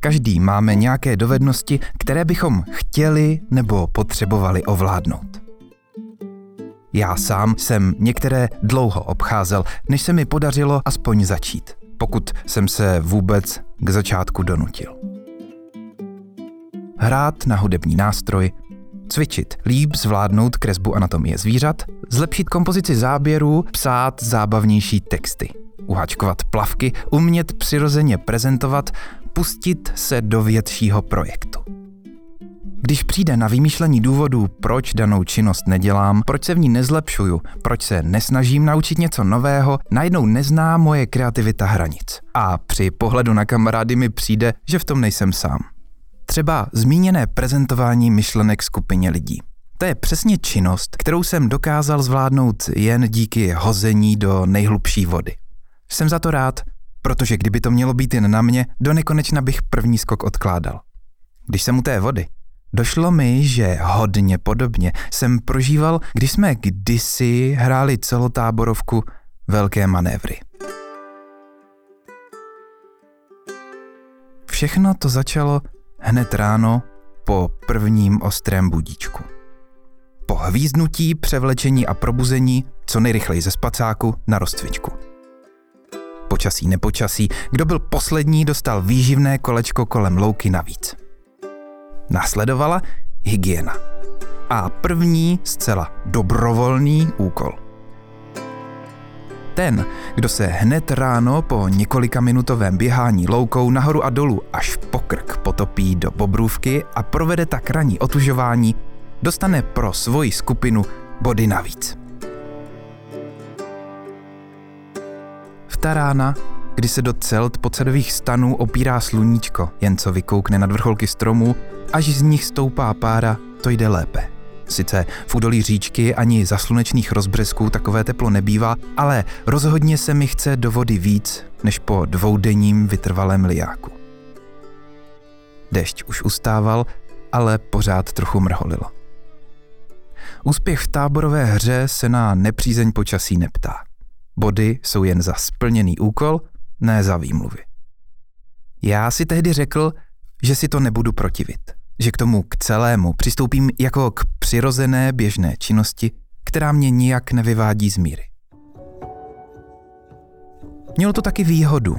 Každý máme nějaké dovednosti, které bychom chtěli nebo potřebovali ovládnout. Já sám jsem některé dlouho obcházel, než se mi podařilo aspoň začít, pokud jsem se vůbec k začátku donutil. Hrát na hudební nástroj, cvičit, líp zvládnout kresbu anatomie zvířat, zlepšit kompozici záběrů, psát zábavnější texty, uháčkovat plavky, umět přirozeně prezentovat, pustit se do většího projektu. Když přijde na vymýšlení důvodů, proč danou činnost nedělám, proč se v ní nezlepšuju, proč se nesnažím naučit něco nového, najednou nezná moje kreativita hranic. A při pohledu na kamarády mi přijde, že v tom nejsem sám. Třeba zmíněné prezentování myšlenek skupině lidí. To je přesně činnost, kterou jsem dokázal zvládnout jen díky hození do nejhlubší vody. Jsem za to rád, protože kdyby to mělo být jen na mě, do nekonečna bych první skok odkládal. Když jsem u té vody, došlo mi, že hodně podobně jsem prožíval, když jsme kdysi hráli celotáborovku velké manévry. Všechno to začalo hned ráno po prvním ostrém budíčku. Po hvízdnutí, převlečení a probuzení co nejrychleji ze spacáku na rozcvičku. Počasí nepočasí, kdo byl poslední, dostal výživné kolečko kolem louky navíc. Následovala hygiena. A první zcela dobrovolný úkol – ten, kdo se hned ráno po několika minutovém běhání loukou nahoru a dolů až po krk potopí do bobrůvky a provede tak ranní otužování, dostane pro svoji skupinu body navíc. Ta rána, kdy se do celt pocedových stanů opírá sluníčko, jen co vykoukne nad vrcholky stromů, až z nich stoupá pára, to jde lépe. Sice v údolí říčky ani za slunečných rozbřesků takové teplo nebývá, ale rozhodně se mi chce do vody víc, než po dvoudenním vytrvalém liáku. Dešť už ustával, ale pořád trochu mrholilo. Úspěch v táborové hře se na nepřízeň počasí neptá. Body jsou jen za splněný úkol, ne za výmluvy. Já si tehdy řekl, že si to nebudu protivit že k tomu k celému přistoupím jako k přirozené běžné činnosti, která mě nijak nevyvádí z míry. Mělo to taky výhodu.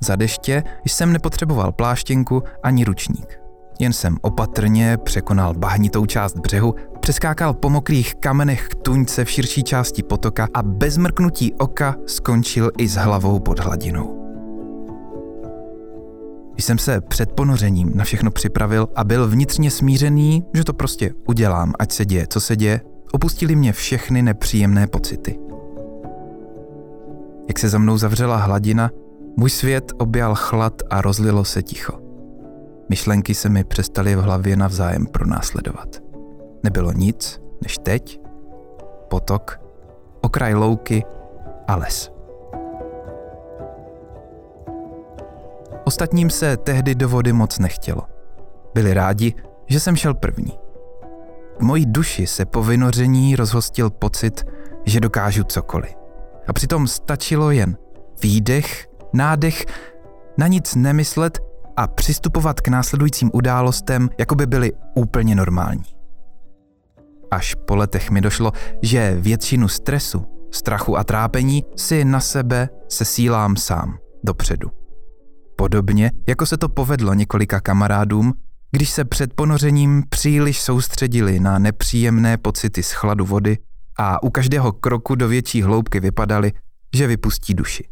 Za deště jsem nepotřeboval pláštěnku ani ručník. Jen jsem opatrně překonal bahnitou část břehu, přeskákal po mokrých kamenech k tuňce v širší části potoka a bez mrknutí oka skončil i s hlavou pod hladinou. Když jsem se před ponořením na všechno připravil a byl vnitřně smířený, že to prostě udělám, ať se děje, co se děje, opustili mě všechny nepříjemné pocity. Jak se za mnou zavřela hladina, můj svět objal chlad a rozlilo se ticho. Myšlenky se mi přestaly v hlavě navzájem pronásledovat. Nebylo nic, než teď, potok, okraj louky a les. Ostatním se tehdy do vody moc nechtělo. Byli rádi, že jsem šel první. V mojí duši se po vynoření rozhostil pocit, že dokážu cokoliv. A přitom stačilo jen výdech, nádech, na nic nemyslet a přistupovat k následujícím událostem, jako by byly úplně normální. Až po letech mi došlo, že většinu stresu, strachu a trápení si na sebe sesílám sám, dopředu. Podobně, jako se to povedlo několika kamarádům, když se před ponořením příliš soustředili na nepříjemné pocity z chladu vody a u každého kroku do větší hloubky vypadali, že vypustí duši.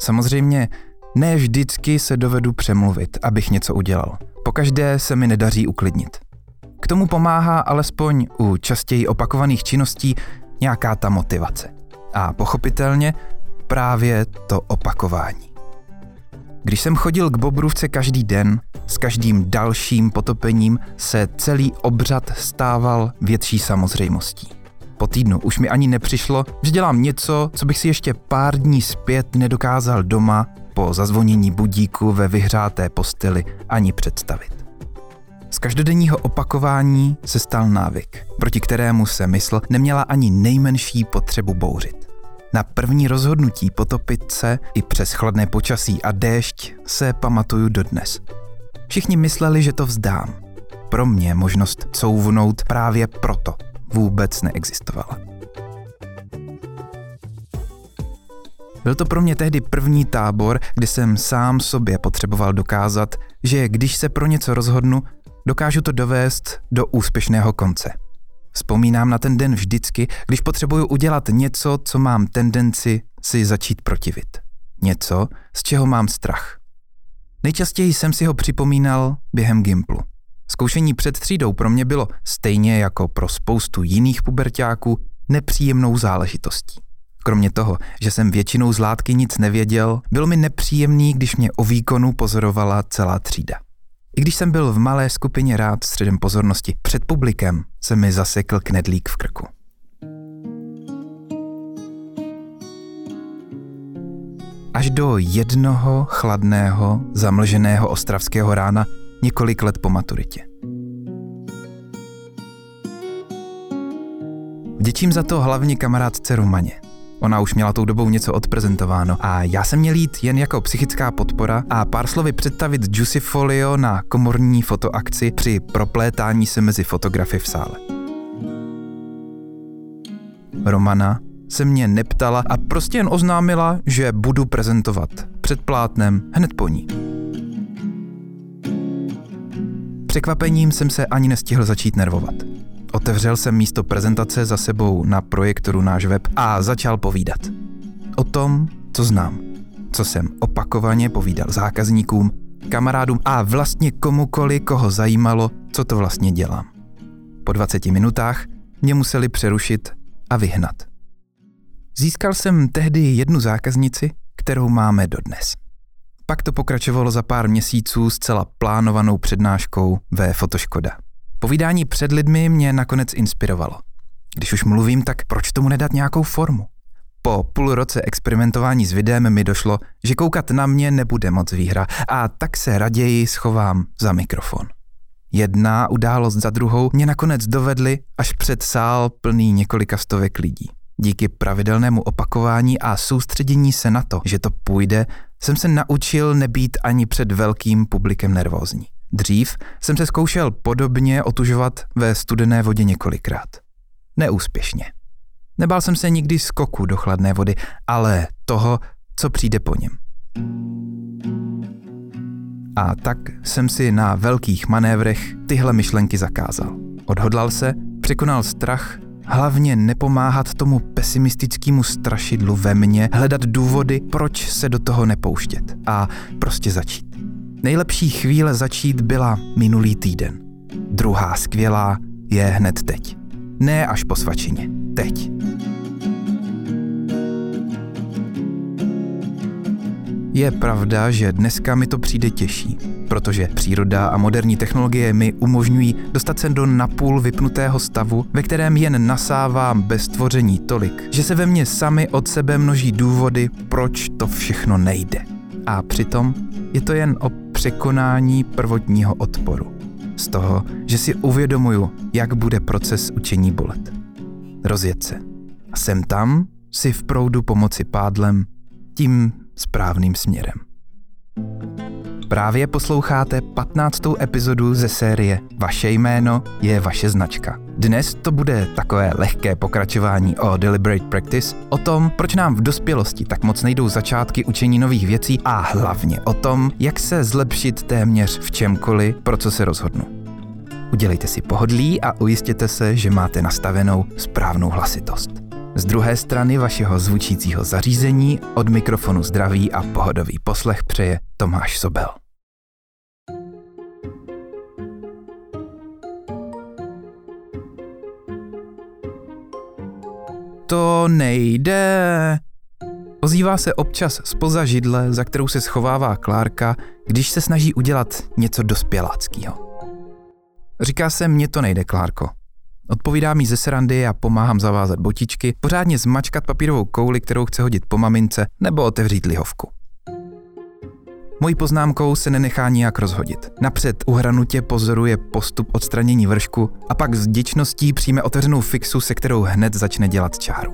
Samozřejmě ne vždycky se dovedu přemluvit, abych něco udělal. Pokaždé se mi nedaří uklidnit. K tomu pomáhá alespoň u častěji opakovaných činností nějaká ta motivace. A pochopitelně právě to opakování. Když jsem chodil k Bobrůvce každý den, s každým dalším potopením se celý obřad stával větší samozřejmostí. Po týdnu už mi ani nepřišlo, že dělám něco, co bych si ještě pár dní zpět nedokázal doma po zazvonění budíku ve vyhřáté posteli ani představit. Z každodenního opakování se stal návyk, proti kterému se mysl neměla ani nejmenší potřebu bouřit. Na první rozhodnutí potopit se i přes chladné počasí a déšť se pamatuju dodnes. Všichni mysleli, že to vzdám. Pro mě možnost couvnout právě proto vůbec neexistovala. Byl to pro mě tehdy první tábor, kdy jsem sám sobě potřeboval dokázat, že když se pro něco rozhodnu, dokážu to dovést do úspěšného konce. Vzpomínám na ten den vždycky, když potřebuju udělat něco, co mám tendenci si začít protivit. Něco, z čeho mám strach. Nejčastěji jsem si ho připomínal během Gimplu. Zkoušení před třídou pro mě bylo stejně jako pro spoustu jiných pubertáků nepříjemnou záležitostí. Kromě toho, že jsem většinou z látky nic nevěděl, bylo mi nepříjemný, když mě o výkonu pozorovala celá třída. I když jsem byl v malé skupině rád středem pozornosti před publikem, se mi zasekl knedlík v krku. Až do jednoho chladného, zamlženého ostravského rána několik let po maturitě. Vděčím za to hlavně kamarádce Romaně. Ona už měla tou dobou něco odprezentováno a já jsem měl jít jen jako psychická podpora a pár slovy představit Juicy Folio na komorní fotoakci při proplétání se mezi fotografy v sále. Romana se mě neptala a prostě jen oznámila, že budu prezentovat před plátnem hned po ní. Překvapením jsem se ani nestihl začít nervovat. Otevřel jsem místo prezentace za sebou na projektoru náš web a začal povídat. O tom, co znám, co jsem opakovaně povídal zákazníkům, kamarádům a vlastně komukoli, koho zajímalo, co to vlastně dělám. Po 20 minutách mě museli přerušit a vyhnat. Získal jsem tehdy jednu zákaznici, kterou máme dodnes. Pak to pokračovalo za pár měsíců zcela plánovanou přednáškou ve Fotoškoda. Povídání před lidmi mě nakonec inspirovalo. Když už mluvím, tak proč tomu nedat nějakou formu? Po půl roce experimentování s videem mi došlo, že koukat na mě nebude moc výhra a tak se raději schovám za mikrofon. Jedna událost za druhou mě nakonec dovedly až před sál plný několika stovek lidí. Díky pravidelnému opakování a soustředění se na to, že to půjde, jsem se naučil nebýt ani před velkým publikem nervózní. Dřív jsem se zkoušel podobně otužovat ve studené vodě několikrát. Neúspěšně. Nebál jsem se nikdy skoku do chladné vody, ale toho, co přijde po něm. A tak jsem si na velkých manévrech tyhle myšlenky zakázal. Odhodlal se, překonal strach, hlavně nepomáhat tomu pesimistickému strašidlu ve mně, hledat důvody, proč se do toho nepouštět a prostě začít. Nejlepší chvíle začít byla minulý týden. Druhá skvělá je hned teď. Ne až po svačině. Teď. Je pravda, že dneska mi to přijde těžší, protože příroda a moderní technologie mi umožňují dostat se do napůl vypnutého stavu, ve kterém jen nasávám bez tvoření tolik, že se ve mně sami od sebe množí důvody, proč to všechno nejde. A přitom je to jen o překonání prvotního odporu. Z toho, že si uvědomuju, jak bude proces učení bolet. Rozjet se. A jsem tam si v proudu pomoci pádlem tím správným směrem. Právě posloucháte 15. epizodu ze série Vaše jméno je vaše značka. Dnes to bude takové lehké pokračování o Deliberate Practice, o tom, proč nám v dospělosti tak moc nejdou začátky učení nových věcí a hlavně o tom, jak se zlepšit téměř v čemkoliv, pro co se rozhodnu. Udělejte si pohodlí a ujistěte se, že máte nastavenou správnou hlasitost. Z druhé strany vašeho zvučícího zařízení od mikrofonu zdraví a pohodový poslech přeje Tomáš Sobel. To nejde. Ozývá se občas spoza židle, za kterou se schovává Klárka, když se snaží udělat něco dospěláckého. Říká se, mně to nejde, Klárko. Odpovídá mi ze srandy a pomáhám zavázat botičky, pořádně zmačkat papírovou kouli, kterou chce hodit po mamince, nebo otevřít lihovku. Mojí poznámkou se nenechá nijak rozhodit. Napřed u hranutě pozoruje postup odstranění vršku a pak s vděčností přijme otevřenou fixu, se kterou hned začne dělat čáru.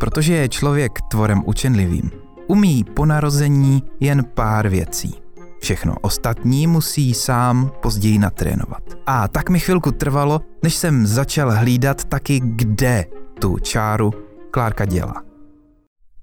Protože je člověk tvorem učenlivým, umí po narození jen pár věcí. Všechno ostatní musí sám později natrénovat. A tak mi chvilku trvalo, než jsem začal hlídat taky, kde tu čáru Klárka dělá.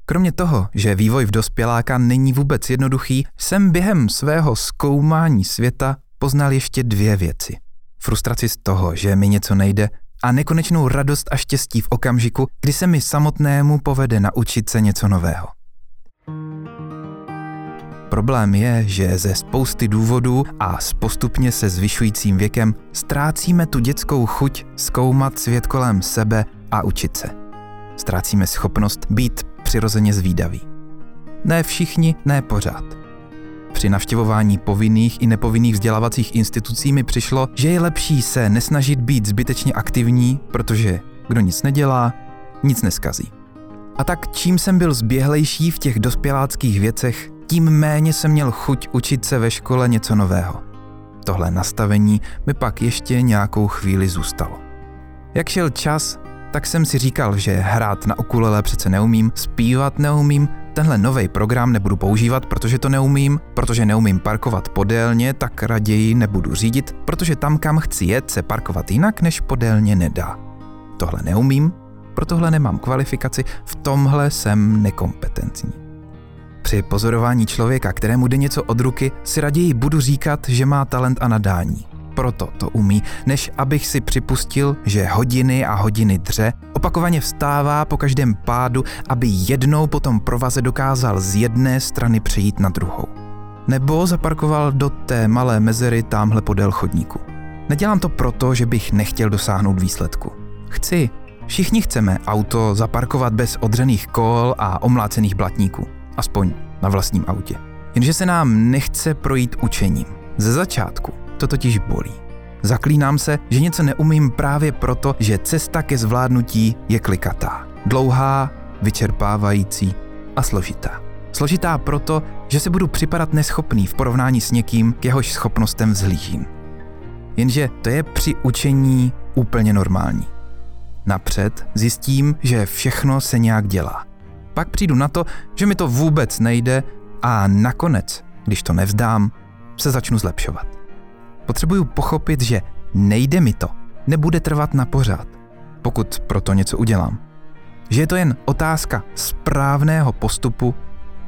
Kromě toho, že vývoj v dospěláka není vůbec jednoduchý, jsem během svého zkoumání světa poznal ještě dvě věci. Frustraci z toho, že mi něco nejde a nekonečnou radost a štěstí v okamžiku, kdy se mi samotnému povede naučit se něco nového. Problém je, že ze spousty důvodů a s postupně se zvyšujícím věkem ztrácíme tu dětskou chuť zkoumat svět kolem sebe a učit se. Ztrácíme schopnost být přirozeně zvídaví. Ne všichni, ne pořád. Při navštěvování povinných i nepovinných vzdělávacích institucí mi přišlo, že je lepší se nesnažit být zbytečně aktivní, protože kdo nic nedělá, nic neskazí. A tak čím jsem byl zběhlejší v těch dospěláckých věcech, tím méně jsem měl chuť učit se ve škole něco nového. Tohle nastavení mi pak ještě nějakou chvíli zůstalo. Jak šel čas, tak jsem si říkal, že hrát na ukulele přece neumím, zpívat neumím, tenhle nový program nebudu používat, protože to neumím, protože neumím parkovat podélně, tak raději nebudu řídit, protože tam, kam chci jet, se parkovat jinak, než podélně nedá. Tohle neumím, pro tohle nemám kvalifikaci, v tomhle jsem nekompetentní. Při pozorování člověka, kterému jde něco od ruky, si raději budu říkat, že má talent a nadání proto to umí, než abych si připustil, že hodiny a hodiny dře, opakovaně vstává po každém pádu, aby jednou po tom provaze dokázal z jedné strany přejít na druhou. Nebo zaparkoval do té malé mezery tamhle podél chodníku. Nedělám to proto, že bych nechtěl dosáhnout výsledku. Chci, všichni chceme auto zaparkovat bez odřených kol a omlácených blatníků. Aspoň na vlastním autě. Jenže se nám nechce projít učením. Ze začátku to totiž bolí. Zaklínám se, že něco neumím právě proto, že cesta ke zvládnutí je klikatá. Dlouhá, vyčerpávající a složitá. Složitá proto, že se budu připadat neschopný v porovnání s někým, k jehož schopnostem vzhlížím. Jenže to je při učení úplně normální. Napřed zjistím, že všechno se nějak dělá. Pak přijdu na to, že mi to vůbec nejde a nakonec, když to nevzdám, se začnu zlepšovat. Potřebuju pochopit, že nejde mi to, nebude trvat na pořád, pokud proto něco udělám. Že je to jen otázka správného postupu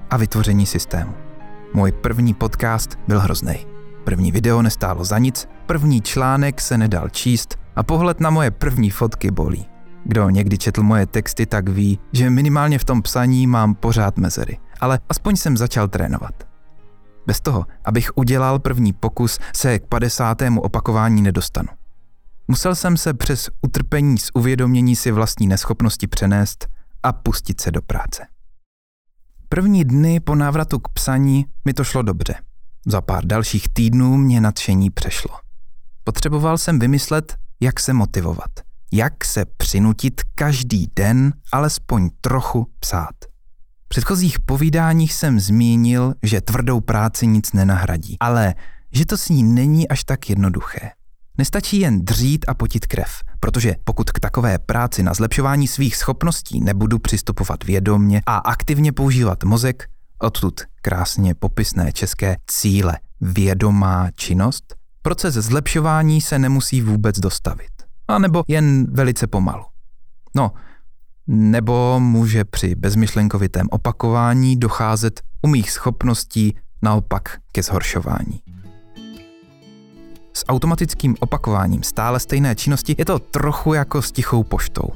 a vytvoření systému. Můj první podcast byl hrozný. První video nestálo za nic, první článek se nedal číst a pohled na moje první fotky bolí. Kdo někdy četl moje texty, tak ví, že minimálně v tom psaní mám pořád mezery. Ale aspoň jsem začal trénovat. Bez toho, abych udělal první pokus, se k 50. opakování nedostanu. Musel jsem se přes utrpení z uvědomění si vlastní neschopnosti přenést a pustit se do práce. První dny po návratu k psaní mi to šlo dobře. Za pár dalších týdnů mě nadšení přešlo. Potřeboval jsem vymyslet, jak se motivovat, jak se přinutit každý den alespoň trochu psát. V předchozích povídáních jsem zmínil, že tvrdou práci nic nenahradí, ale že to s ní není až tak jednoduché. Nestačí jen dřít a potit krev, protože pokud k takové práci na zlepšování svých schopností nebudu přistupovat vědomně a aktivně používat mozek, odtud krásně popisné české cíle, vědomá činnost, proces zlepšování se nemusí vůbec dostavit. A nebo jen velice pomalu. No, nebo může při bezmyšlenkovitém opakování docházet u mých schopností naopak ke zhoršování. S automatickým opakováním stále stejné činnosti je to trochu jako s tichou poštou.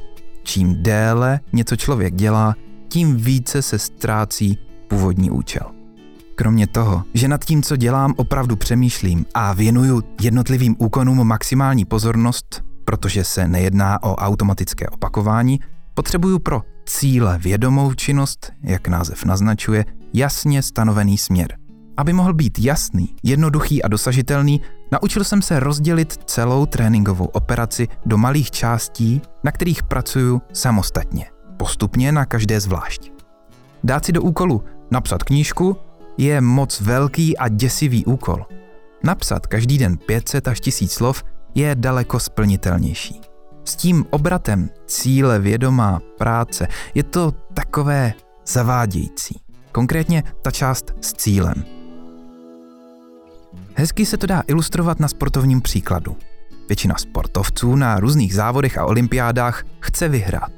Čím déle něco člověk dělá, tím více se ztrácí původní účel. Kromě toho, že nad tím, co dělám, opravdu přemýšlím a věnuju jednotlivým úkonům maximální pozornost, protože se nejedná o automatické opakování, Potřebuju pro cíle vědomou činnost, jak název naznačuje, jasně stanovený směr. Aby mohl být jasný, jednoduchý a dosažitelný, naučil jsem se rozdělit celou tréninkovou operaci do malých částí, na kterých pracuju samostatně, postupně na každé zvlášť. Dát si do úkolu napsat knížku je moc velký a děsivý úkol. Napsat každý den 500 až 1000 slov je daleko splnitelnější. S tím obratem cíle vědomá práce je to takové zavádějící. Konkrétně ta část s cílem. Hezky se to dá ilustrovat na sportovním příkladu. Většina sportovců na různých závodech a olympiádách chce vyhrát.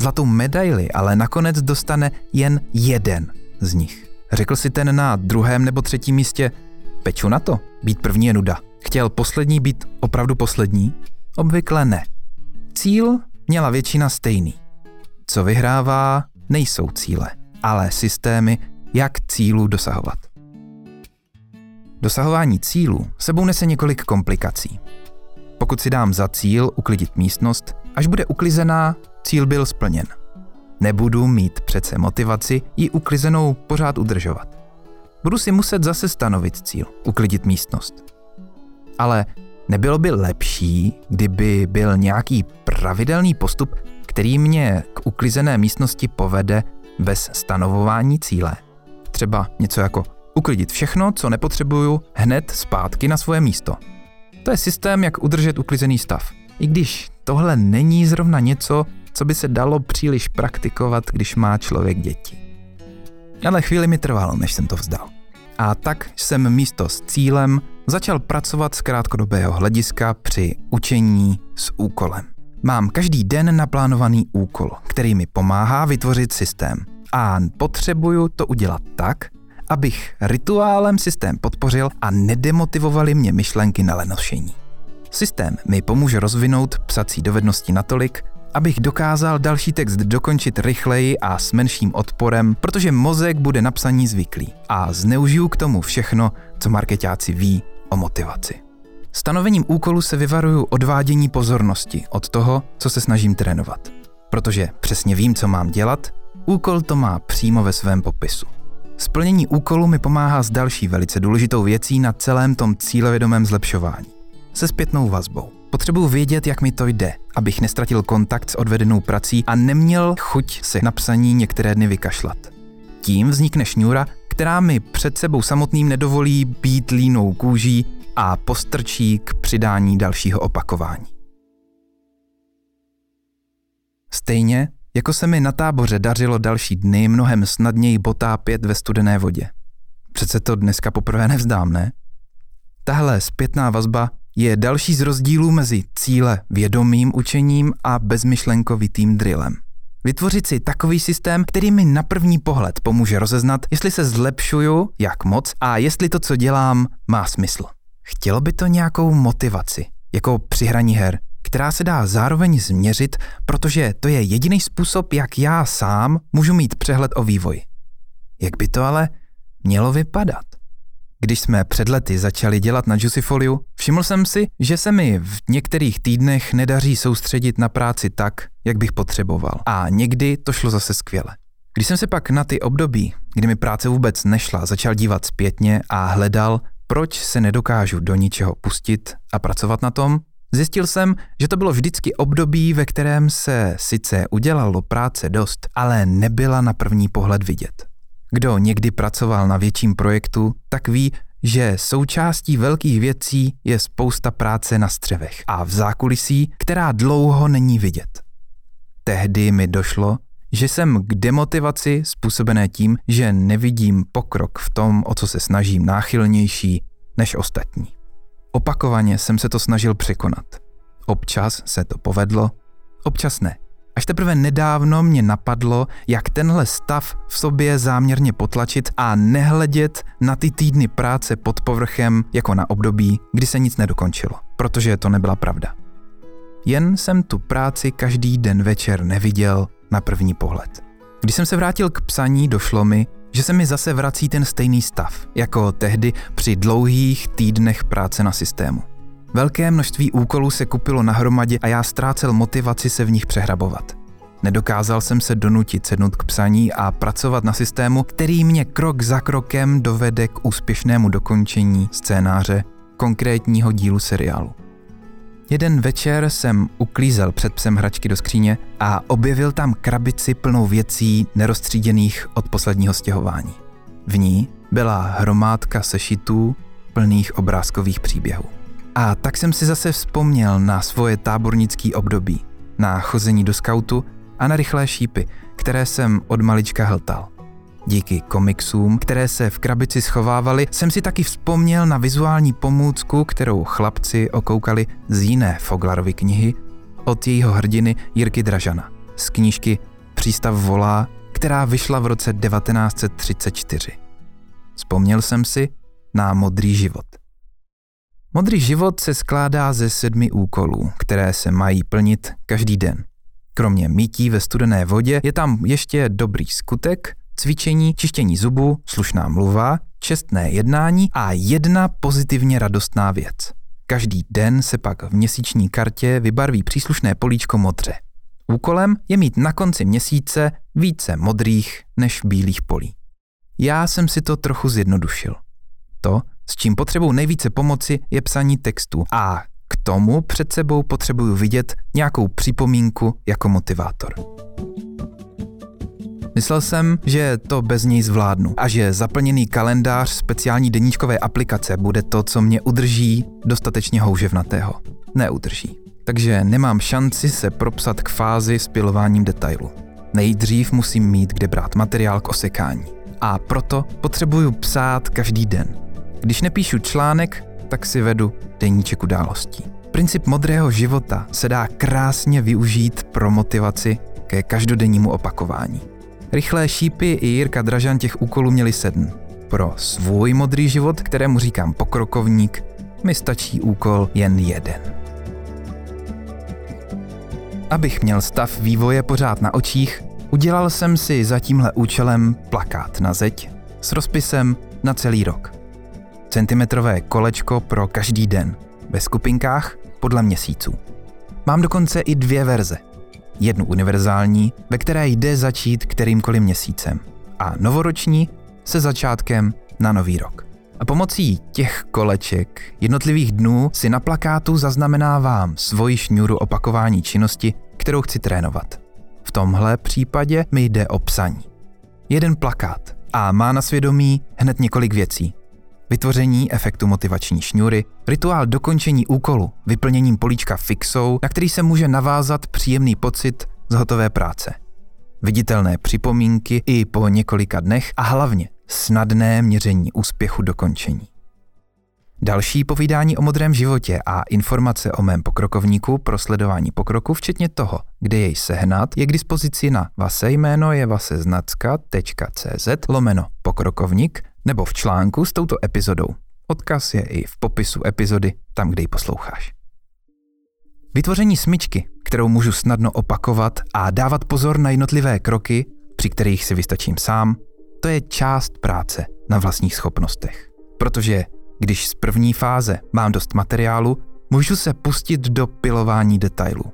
Zlatou medaili ale nakonec dostane jen jeden z nich. Řekl si ten na druhém nebo třetím místě, peču na to, být první je nuda. Chtěl poslední být opravdu poslední? Obvykle ne. Cíl měla většina stejný. Co vyhrává, nejsou cíle, ale systémy, jak cílů dosahovat. Dosahování cílů sebou nese několik komplikací. Pokud si dám za cíl uklidit místnost, až bude uklizená, cíl byl splněn. Nebudu mít přece motivaci ji uklizenou pořád udržovat. Budu si muset zase stanovit cíl, uklidit místnost. Ale nebylo by lepší, kdyby byl nějaký pravidelný postup, který mě k uklizené místnosti povede bez stanovování cíle? Třeba něco jako uklidit všechno, co nepotřebuju, hned zpátky na svoje místo. To je systém, jak udržet uklizený stav. I když tohle není zrovna něco, co by se dalo příliš praktikovat, když má člověk děti. Ale chvíli mi trvalo, než jsem to vzdal. A tak jsem místo s cílem začal pracovat z krátkodobého hlediska při učení s úkolem. Mám každý den naplánovaný úkol, který mi pomáhá vytvořit systém. A potřebuju to udělat tak, abych rituálem systém podpořil a nedemotivovali mě myšlenky na lenošení. Systém mi pomůže rozvinout psací dovednosti natolik, abych dokázal další text dokončit rychleji a s menším odporem, protože mozek bude napsaní zvyklý a zneužiju k tomu všechno, co marketáci ví o motivaci. Stanovením úkolu se vyvaruju odvádění pozornosti od toho, co se snažím trénovat. Protože přesně vím, co mám dělat, úkol to má přímo ve svém popisu. Splnění úkolu mi pomáhá s další velice důležitou věcí na celém tom cílevědomém zlepšování. Se zpětnou vazbou. Potřebuji vědět, jak mi to jde, abych nestratil kontakt s odvedenou prací a neměl chuť se na psaní některé dny vykašlat. Tím vznikne šňůra, která mi před sebou samotným nedovolí být línou kůží a postrčí k přidání dalšího opakování. Stejně jako se mi na táboře dařilo další dny mnohem snadněji potápět ve studené vodě. Přece to dneska poprvé nevzdám, ne? Tahle zpětná vazba je další z rozdílů mezi cíle vědomým učením a bezmyšlenkovitým drillem. Vytvořit si takový systém, který mi na první pohled pomůže rozeznat, jestli se zlepšuju, jak moc a jestli to, co dělám, má smysl. Chtělo by to nějakou motivaci, jako při hraní her, která se dá zároveň změřit, protože to je jediný způsob, jak já sám můžu mít přehled o vývoji. Jak by to ale mělo vypadat? Když jsme před lety začali dělat na Juicifoliu, všiml jsem si, že se mi v některých týdnech nedaří soustředit na práci tak, jak bych potřeboval. A někdy to šlo zase skvěle. Když jsem se pak na ty období, kdy mi práce vůbec nešla, začal dívat zpětně a hledal, proč se nedokážu do ničeho pustit a pracovat na tom, Zjistil jsem, že to bylo vždycky období, ve kterém se sice udělalo práce dost, ale nebyla na první pohled vidět. Kdo někdy pracoval na větším projektu, tak ví, že součástí velkých věcí je spousta práce na střevech a v zákulisí, která dlouho není vidět. Tehdy mi došlo, že jsem k demotivaci způsobené tím, že nevidím pokrok v tom, o co se snažím náchylnější než ostatní. Opakovaně jsem se to snažil překonat. Občas se to povedlo, občas ne. Až teprve nedávno mě napadlo, jak tenhle stav v sobě záměrně potlačit a nehledět na ty týdny práce pod povrchem jako na období, kdy se nic nedokončilo, protože to nebyla pravda. Jen jsem tu práci každý den večer neviděl na první pohled. Když jsem se vrátil k psaní, došlo mi, že se mi zase vrací ten stejný stav, jako tehdy při dlouhých týdnech práce na systému. Velké množství úkolů se kupilo na hromadě a já ztrácel motivaci se v nich přehrabovat. Nedokázal jsem se donutit sednout k psaní a pracovat na systému, který mě krok za krokem dovede k úspěšnému dokončení scénáře konkrétního dílu seriálu. Jeden večer jsem uklízel před psem hračky do skříně a objevil tam krabici plnou věcí nerozstříděných od posledního stěhování. V ní byla hromádka sešitů plných obrázkových příběhů. A tak jsem si zase vzpomněl na svoje tábornické období, na chození do skautu a na rychlé šípy, které jsem od malička hltal. Díky komiksům, které se v krabici schovávaly, jsem si taky vzpomněl na vizuální pomůcku, kterou chlapci okoukali z jiné Foglarovy knihy od jejího hrdiny Jirky Dražana z knížky Přístav volá, která vyšla v roce 1934. Vzpomněl jsem si na modrý život. Modrý život se skládá ze sedmi úkolů, které se mají plnit každý den. Kromě mítí ve studené vodě je tam ještě dobrý skutek, cvičení, čištění zubů, slušná mluva, čestné jednání a jedna pozitivně radostná věc. Každý den se pak v měsíční kartě vybarví příslušné políčko modře. Úkolem je mít na konci měsíce více modrých než bílých polí. Já jsem si to trochu zjednodušil. To, s čím potřebuji nejvíce pomoci, je psaní textu a k tomu před sebou potřebuju vidět nějakou připomínku jako motivátor. Myslel jsem, že to bez něj zvládnu a že zaplněný kalendář speciální deníčkové aplikace bude to, co mě udrží dostatečně houževnatého. Neudrží. Takže nemám šanci se propsat k fázi s pilováním detailu. Nejdřív musím mít kde brát materiál k osekání. A proto potřebuju psát každý den. Když nepíšu článek, tak si vedu deníček událostí. Princip modrého života se dá krásně využít pro motivaci ke každodennímu opakování. Rychlé šípy i Jirka Dražan těch úkolů měli sedm. Pro svůj modrý život, kterému říkám pokrokovník, mi stačí úkol jen jeden. Abych měl stav vývoje pořád na očích, udělal jsem si za tímhle účelem plakát na zeď s rozpisem na celý rok. Centimetrové kolečko pro každý den, ve skupinkách podle měsíců. Mám dokonce i dvě verze – jednu univerzální, ve které jde začít kterýmkoliv měsícem, a novoroční se začátkem na nový rok. A pomocí těch koleček jednotlivých dnů si na plakátu zaznamenávám svoji šňůru opakování činnosti, kterou chci trénovat. V tomhle případě mi jde o psaní. Jeden plakát a má na svědomí hned několik věcí, vytvoření efektu motivační šňůry, rituál dokončení úkolu, vyplněním políčka fixou, na který se může navázat příjemný pocit z hotové práce. Viditelné připomínky i po několika dnech a hlavně snadné měření úspěchu dokončení. Další povídání o modrém životě a informace o mém pokrokovníku pro sledování pokroku, včetně toho, kde jej sehnat, je k dispozici na vase jméno je vaseznacka.cz lomeno pokrokovník nebo v článku s touto epizodou. Odkaz je i v popisu epizody, tam, kde ji posloucháš. Vytvoření smyčky, kterou můžu snadno opakovat a dávat pozor na jednotlivé kroky, při kterých si vystačím sám, to je část práce na vlastních schopnostech. Protože když z první fáze mám dost materiálu, můžu se pustit do pilování detailů.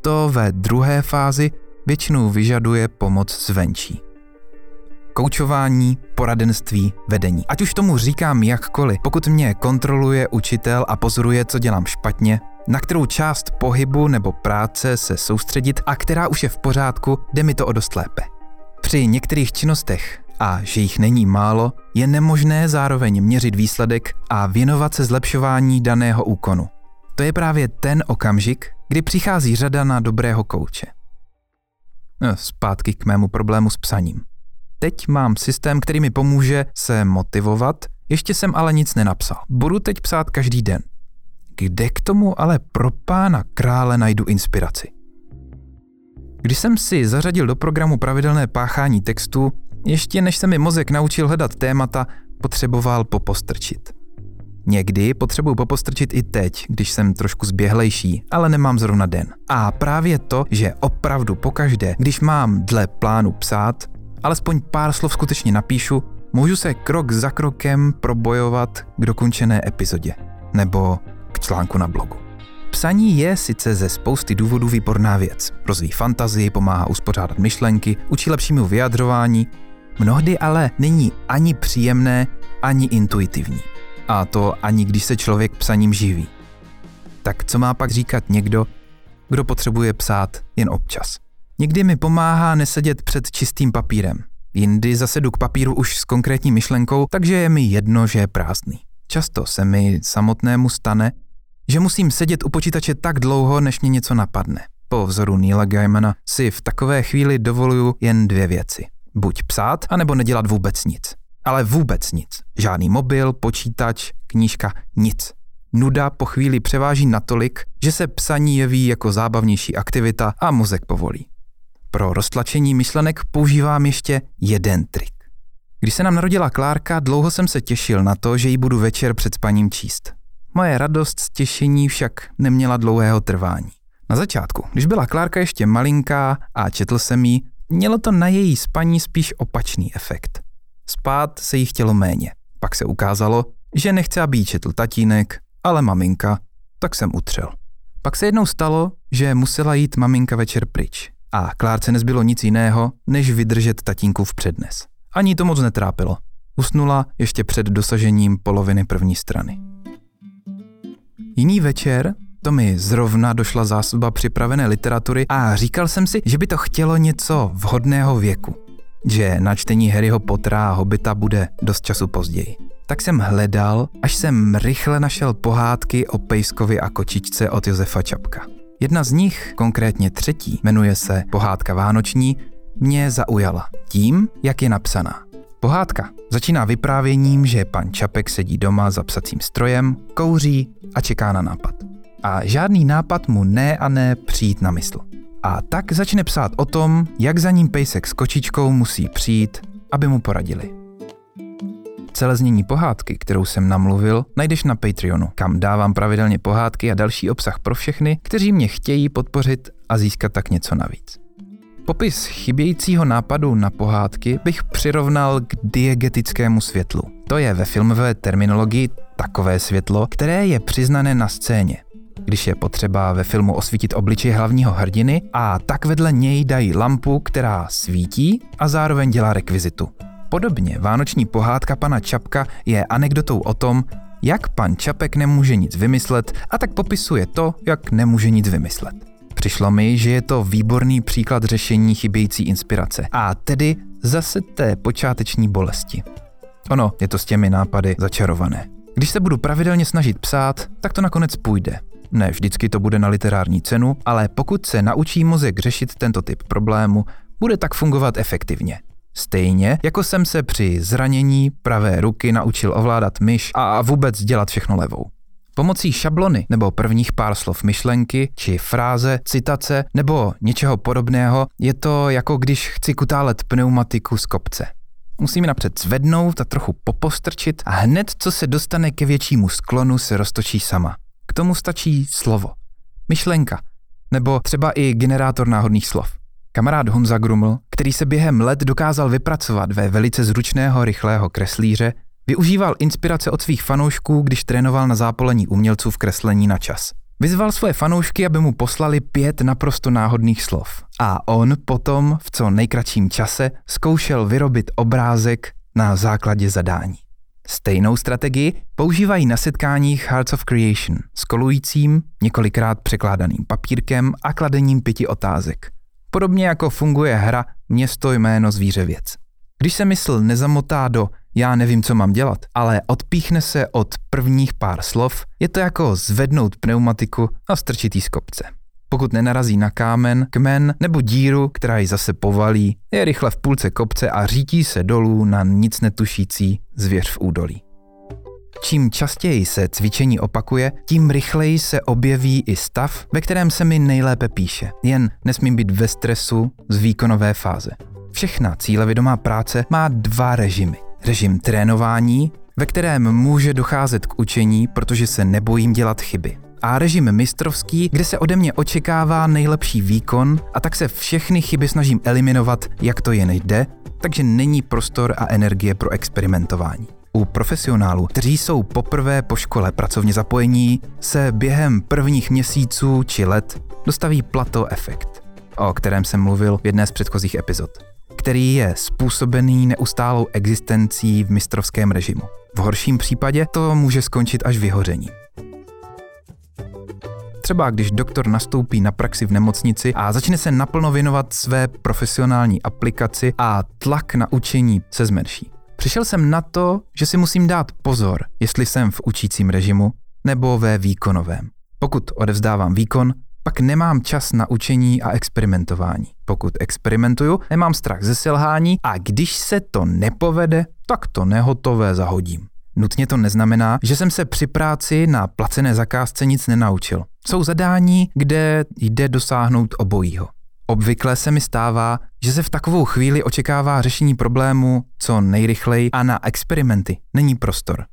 To ve druhé fázi většinou vyžaduje pomoc zvenčí. Koučování, poradenství, vedení. Ať už tomu říkám jakkoliv, pokud mě kontroluje učitel a pozoruje, co dělám špatně, na kterou část pohybu nebo práce se soustředit a která už je v pořádku, jde mi to o dost lépe. Při některých činnostech, a že jich není málo, je nemožné zároveň měřit výsledek a věnovat se zlepšování daného úkonu. To je právě ten okamžik, kdy přichází řada na dobrého kouče. No, zpátky k mému problému s psaním. Teď mám systém, který mi pomůže se motivovat, ještě jsem ale nic nenapsal. Budu teď psát každý den. Kde k tomu ale pro pána krále najdu inspiraci? Když jsem si zařadil do programu pravidelné páchání textu, ještě než se mi mozek naučil hledat témata, potřeboval popostrčit. Někdy potřebuji popostrčit i teď, když jsem trošku zběhlejší, ale nemám zrovna den. A právě to, že opravdu pokaždé, když mám dle plánu psát, alespoň pár slov skutečně napíšu, můžu se krok za krokem probojovat k dokončené epizodě nebo k článku na blogu. Psaní je sice ze spousty důvodů výborná věc. Rozvíjí fantazii, pomáhá uspořádat myšlenky, učí lepšímu vyjadřování, mnohdy ale není ani příjemné, ani intuitivní. A to ani když se člověk psaním živí. Tak co má pak říkat někdo, kdo potřebuje psát jen občas? Někdy mi pomáhá nesedět před čistým papírem. Jindy zase jdu k papíru už s konkrétní myšlenkou, takže je mi jedno, že je prázdný. Často se mi samotnému stane, že musím sedět u počítače tak dlouho, než mě něco napadne. Po vzoru Neila Gaimana si v takové chvíli dovoluju jen dvě věci. Buď psát, anebo nedělat vůbec nic. Ale vůbec nic. Žádný mobil, počítač, knížka, nic. Nuda po chvíli převáží natolik, že se psaní jeví jako zábavnější aktivita a mozek povolí. Pro roztlačení myšlenek používám ještě jeden trik. Když se nám narodila Klárka, dlouho jsem se těšil na to, že ji budu večer před spaním číst. Moje radost z těšení však neměla dlouhého trvání. Na začátku, když byla Klárka ještě malinká a četl jsem jí, mělo to na její spaní spíš opačný efekt. Spát se jí chtělo méně. Pak se ukázalo, že nechce, aby jí četl tatínek, ale maminka, tak jsem utřel. Pak se jednou stalo, že musela jít maminka večer pryč a Klárce nezbylo nic jiného, než vydržet tatínku v přednes. Ani to moc netrápilo. Usnula ještě před dosažením poloviny první strany. Jiný večer to mi zrovna došla zásoba připravené literatury a říkal jsem si, že by to chtělo něco vhodného věku. Že na čtení Harryho Pottera a Hobita bude dost času později. Tak jsem hledal, až jsem rychle našel pohádky o Pejskovi a kočičce od Josefa Čapka. Jedna z nich, konkrétně třetí, jmenuje se Pohádka Vánoční, mě zaujala tím, jak je napsaná. Pohádka začíná vyprávěním, že pan Čapek sedí doma za psacím strojem, kouří a čeká na nápad. A žádný nápad mu ne a ne přijít na mysl. A tak začne psát o tom, jak za ním pejsek s kočičkou musí přijít, aby mu poradili. Celé znění pohádky, kterou jsem namluvil, najdeš na Patreonu, kam dávám pravidelně pohádky a další obsah pro všechny, kteří mě chtějí podpořit a získat tak něco navíc. Popis chybějícího nápadu na pohádky bych přirovnal k diegetickému světlu. To je ve filmové terminologii takové světlo, které je přiznané na scéně. Když je potřeba ve filmu osvítit obličej hlavního hrdiny a tak vedle něj dají lampu, která svítí a zároveň dělá rekvizitu. Podobně vánoční pohádka pana Čapka je anekdotou o tom, jak pan Čapek nemůže nic vymyslet a tak popisuje to, jak nemůže nic vymyslet. Přišlo mi, že je to výborný příklad řešení chybějící inspirace. A tedy zase té počáteční bolesti. Ono je to s těmi nápady začarované. Když se budu pravidelně snažit psát, tak to nakonec půjde. Ne vždycky to bude na literární cenu, ale pokud se naučí mozek řešit tento typ problému, bude tak fungovat efektivně. Stejně jako jsem se při zranění pravé ruky naučil ovládat myš a vůbec dělat všechno levou. Pomocí šablony nebo prvních pár slov myšlenky či fráze, citace nebo něčeho podobného je to jako když chci kutálet pneumatiku z kopce. Musím napřed zvednout a trochu popostrčit a hned, co se dostane ke většímu sklonu, se roztočí sama. K tomu stačí slovo. Myšlenka. Nebo třeba i generátor náhodných slov. Kamarád Honza Gruml, který se během let dokázal vypracovat ve velice zručného, rychlého kreslíře, Využíval inspirace od svých fanoušků, když trénoval na zápolení umělců v kreslení na čas. Vyzval svoje fanoušky, aby mu poslali pět naprosto náhodných slov. A on potom v co nejkratším čase zkoušel vyrobit obrázek na základě zadání. Stejnou strategii používají na setkáních Hearts of Creation s kolujícím, několikrát překládaným papírkem a kladením pěti otázek. Podobně jako funguje hra Město jméno zvíře věc. Když se mysl nezamotá do já nevím, co mám dělat, ale odpíchne se od prvních pár slov, je to jako zvednout pneumatiku a strčit jí z kopce. Pokud nenarazí na kámen, kmen nebo díru, která ji zase povalí, je rychle v půlce kopce a řítí se dolů na nic netušící zvěř v údolí. Čím častěji se cvičení opakuje, tím rychleji se objeví i stav, ve kterém se mi nejlépe píše. Jen nesmím být ve stresu z výkonové fáze. Všechna cílevědomá práce má dva režimy režim trénování, ve kterém může docházet k učení, protože se nebojím dělat chyby. A režim mistrovský, kde se ode mě očekává nejlepší výkon a tak se všechny chyby snažím eliminovat, jak to jen jde, takže není prostor a energie pro experimentování. U profesionálů, kteří jsou poprvé po škole pracovně zapojení, se během prvních měsíců či let dostaví plato efekt, o kterém jsem mluvil v jedné z předchozích epizod který je způsobený neustálou existencí v mistrovském režimu. V horším případě to může skončit až vyhořením. Třeba když doktor nastoupí na praxi v nemocnici a začne se naplno věnovat své profesionální aplikaci a tlak na učení se zmenší. Přišel jsem na to, že si musím dát pozor, jestli jsem v učícím režimu nebo ve výkonovém. Pokud odevzdávám výkon, pak nemám čas na učení a experimentování. Pokud experimentuju, nemám strach ze selhání a když se to nepovede, tak to nehotové zahodím. Nutně to neznamená, že jsem se při práci na placené zakázce nic nenaučil. Jsou zadání, kde jde dosáhnout obojího. Obvykle se mi stává, že se v takovou chvíli očekává řešení problému co nejrychleji a na experimenty není prostor.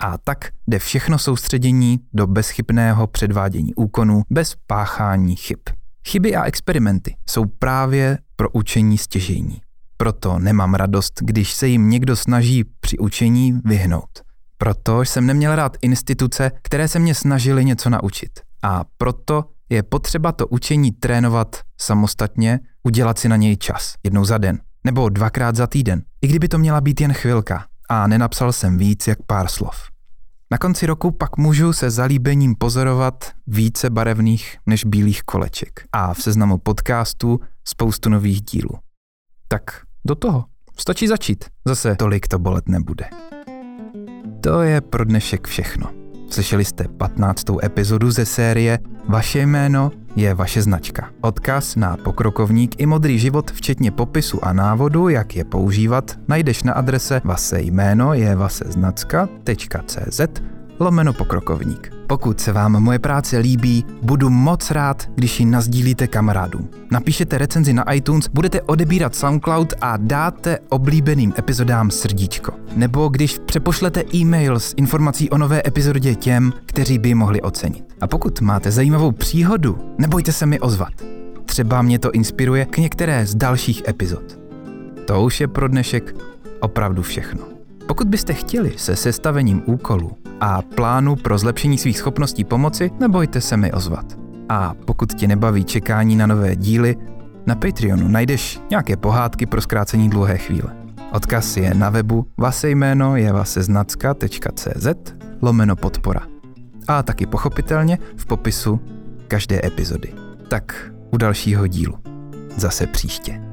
A tak jde všechno soustředění do bezchybného předvádění úkonů bez páchání chyb. Chyby a experimenty jsou právě pro učení stěžení. Proto nemám radost, když se jim někdo snaží při učení vyhnout. Proto jsem neměl rád instituce, které se mě snažily něco naučit. A proto je potřeba to učení trénovat samostatně, udělat si na něj čas, jednou za den, nebo dvakrát za týden, i kdyby to měla být jen chvilka, a nenapsal jsem víc jak pár slov. Na konci roku pak můžu se zalíbením pozorovat více barevných než bílých koleček a v seznamu podcastů spoustu nových dílů. Tak do toho. Stačí začít. Zase tolik to bolet nebude. To je pro dnešek všechno. Slyšeli jste 15. epizodu ze série Vaše jméno je vaše značka. Odkaz na pokrokovník i modrý život, včetně popisu a návodu, jak je používat, najdeš na adrese vase jméno je vaseznacka.cz lomeno pokrokovník. Pokud se vám moje práce líbí, budu moc rád, když ji nazdílíte kamarádům. Napíšete recenzi na iTunes, budete odebírat SoundCloud a dáte oblíbeným epizodám srdíčko. Nebo když přepošlete e-mail s informací o nové epizodě těm, kteří by mohli ocenit. A pokud máte zajímavou příhodu, nebojte se mi ozvat. Třeba mě to inspiruje k některé z dalších epizod. To už je pro dnešek opravdu všechno. Pokud byste chtěli se sestavením úkolů a plánu pro zlepšení svých schopností pomoci, nebojte se mi ozvat. A pokud tě nebaví čekání na nové díly, na Patreonu najdeš nějaké pohádky pro zkrácení dlouhé chvíle. Odkaz je na webu vase jméno je vaseznacka.cz lomeno podpora. A taky pochopitelně v popisu každé epizody. Tak u dalšího dílu. Zase příště.